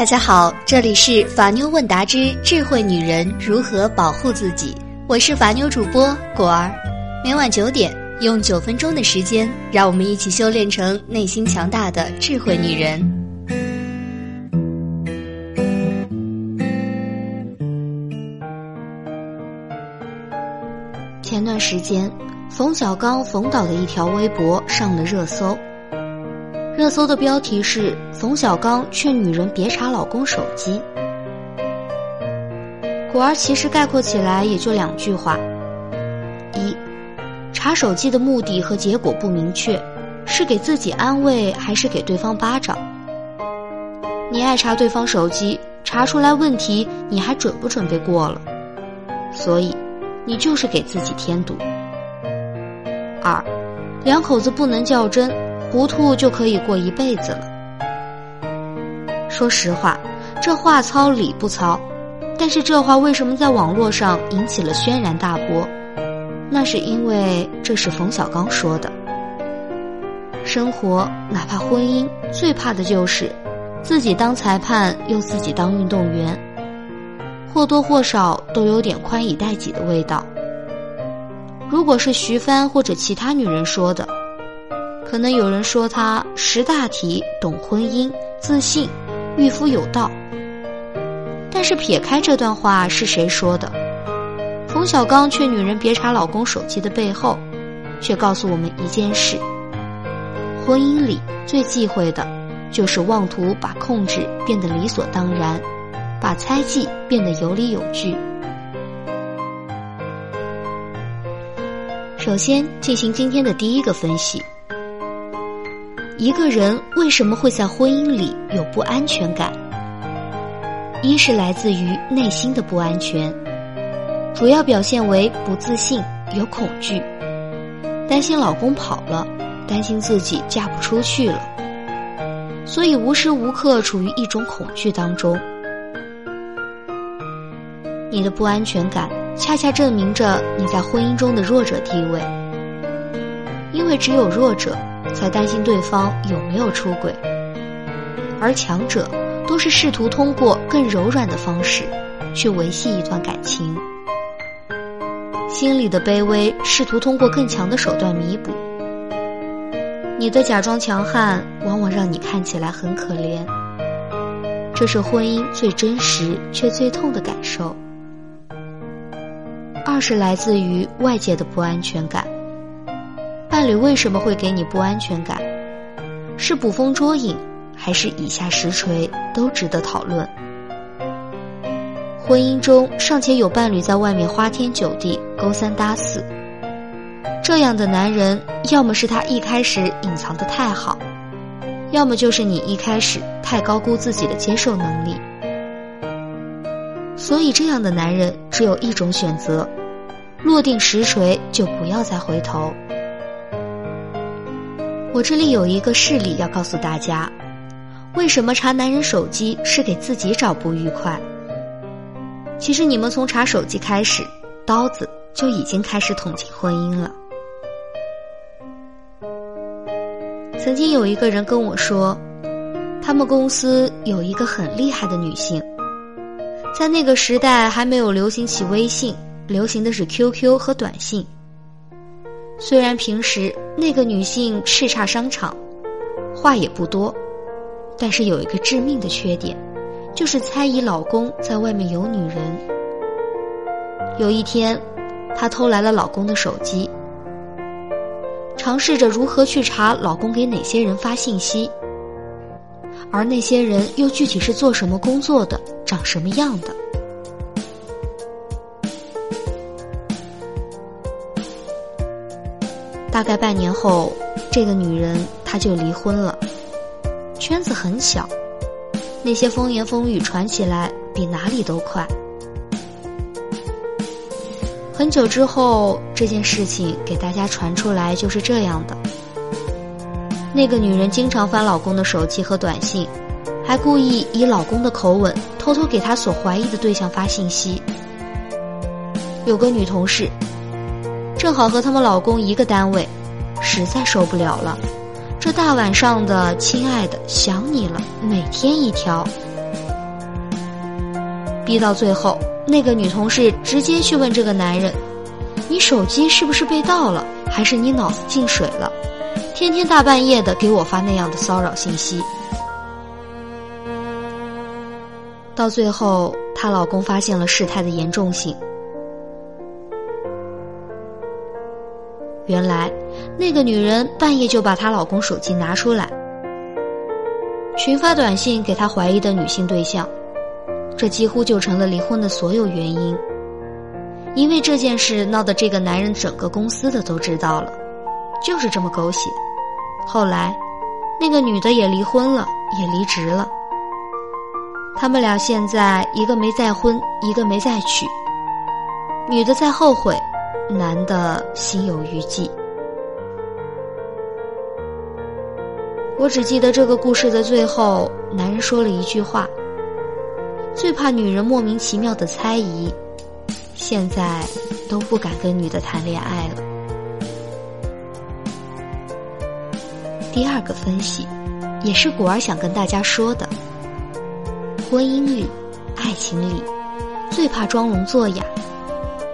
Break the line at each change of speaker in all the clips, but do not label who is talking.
大家好，这里是法妞问答之智慧女人如何保护自己，我是法妞主播果儿。每晚九点，用九分钟的时间，让我们一起修炼成内心强大的智慧女人。前段时间，冯小刚冯导的一条微博上了热搜。热搜的标题是“冯小刚劝女人别查老公手机”。果儿其实概括起来也就两句话：一，查手机的目的和结果不明确，是给自己安慰还是给对方巴掌？你爱查对方手机，查出来问题，你还准不准备过了？所以，你就是给自己添堵。二，两口子不能较真。糊涂就可以过一辈子了。说实话，这话糙理不糙，但是这话为什么在网络上引起了轩然大波？那是因为这是冯小刚说的。生活哪怕婚姻，最怕的就是自己当裁判又自己当运动员，或多或少都有点宽以待己的味道。如果是徐帆或者其他女人说的。可能有人说他识大体、懂婚姻、自信、御夫有道。但是撇开这段话是谁说的？冯小刚劝女人别查老公手机的背后，却告诉我们一件事：婚姻里最忌讳的，就是妄图把控制变得理所当然，把猜忌变得有理有据。首先进行今天的第一个分析。一个人为什么会在婚姻里有不安全感？一是来自于内心的不安全，主要表现为不自信、有恐惧，担心老公跑了，担心自己嫁不出去了，所以无时无刻处于一种恐惧当中。你的不安全感恰恰证明着你在婚姻中的弱者地位，因为只有弱者。才担心对方有没有出轨，而强者都是试图通过更柔软的方式去维系一段感情，心里的卑微试图通过更强的手段弥补。你的假装强悍，往往让你看起来很可怜，这是婚姻最真实却最痛的感受。二是来自于外界的不安全感。伴侣为什么会给你不安全感？是捕风捉影，还是以下实锤，都值得讨论。婚姻中尚且有伴侣在外面花天酒地、勾三搭四，这样的男人，要么是他一开始隐藏的太好，要么就是你一开始太高估自己的接受能力。所以，这样的男人只有一种选择：落定实锤，就不要再回头。我这里有一个事例要告诉大家，为什么查男人手机是给自己找不愉快？其实你们从查手机开始，刀子就已经开始捅进婚姻了。曾经有一个人跟我说，他们公司有一个很厉害的女性，在那个时代还没有流行起微信，流行的是 QQ 和短信。虽然平时那个女性叱咤商场，话也不多，但是有一个致命的缺点，就是猜疑老公在外面有女人。有一天，她偷来了老公的手机，尝试着如何去查老公给哪些人发信息，而那些人又具体是做什么工作的，长什么样的。大概半年后，这个女人她就离婚了。圈子很小，那些风言风语传起来比哪里都快。很久之后，这件事情给大家传出来就是这样的：那个女人经常翻老公的手机和短信，还故意以老公的口吻偷偷给她所怀疑的对象发信息。有个女同事。正好和他们老公一个单位，实在受不了了。这大晚上的，亲爱的，想你了，每天一条，逼到最后，那个女同事直接去问这个男人：“你手机是不是被盗了？还是你脑子进水了？天天大半夜的给我发那样的骚扰信息。”到最后，她老公发现了事态的严重性。原来，那个女人半夜就把她老公手机拿出来，群发短信给她怀疑的女性对象，这几乎就成了离婚的所有原因。因为这件事闹得这个男人整个公司的都知道了，就是这么狗血。后来，那个女的也离婚了，也离职了。他们俩现在一个没再婚，一个没再娶，女的在后悔。男的心有余悸。我只记得这个故事的最后，男人说了一句话：“最怕女人莫名其妙的猜疑，现在都不敢跟女的谈恋爱了。”第二个分析，也是古儿想跟大家说的：婚姻里、爱情里，最怕装聋作哑，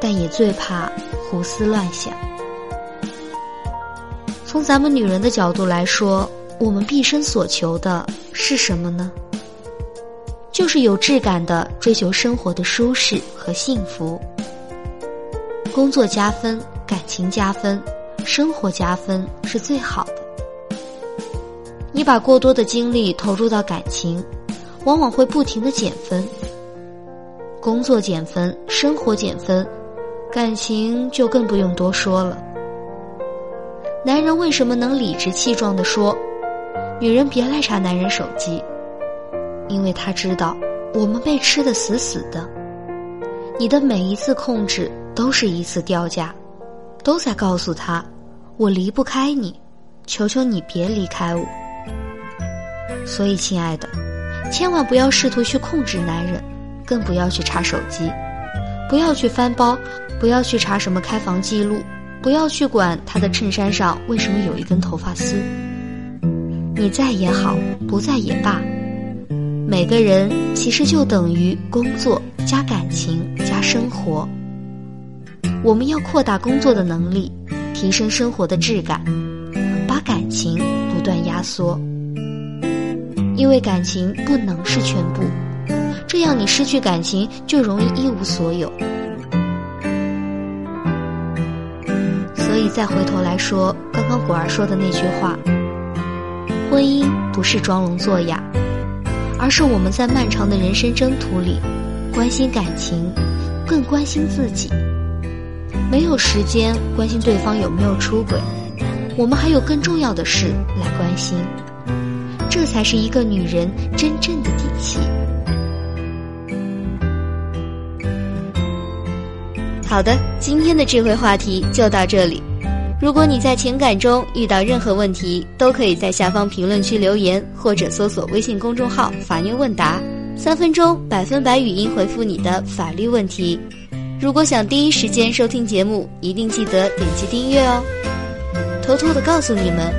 但也最怕。胡思乱想。从咱们女人的角度来说，我们毕生所求的是什么呢？就是有质感的追求生活的舒适和幸福。工作加分，感情加分，生活加分是最好的。你把过多的精力投入到感情，往往会不停的减分。工作减分，生活减分。感情就更不用多说了。男人为什么能理直气壮地说：“女人别来查男人手机，因为他知道我们被吃的死死的。你的每一次控制都是一次掉价，都在告诉他，我离不开你，求求你别离开我。所以，亲爱的，千万不要试图去控制男人，更不要去查手机，不要去翻包。”不要去查什么开房记录，不要去管他的衬衫上为什么有一根头发丝。你在也好，不在也罢，每个人其实就等于工作加感情加生活。我们要扩大工作的能力，提升生活的质感，把感情不断压缩，因为感情不能是全部，这样你失去感情就容易一无所有。再回头来说，刚刚果儿说的那句话：“婚姻不是装聋作哑，而是我们在漫长的人生征途里，关心感情，更关心自己。没有时间关心对方有没有出轨，我们还有更重要的事来关心。这才是一个女人真正的底气。”好的，今天的智慧话题就到这里。如果你在情感中遇到任何问题，都可以在下方评论区留言，或者搜索微信公众号“法妞问答”，三分钟百分百语音回复你的法律问题。如果想第一时间收听节目，一定记得点击订阅哦。偷偷的告诉你们，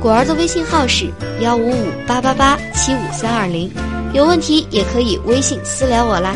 果儿的微信号是幺五五八八八七五三二零，有问题也可以微信私聊我啦。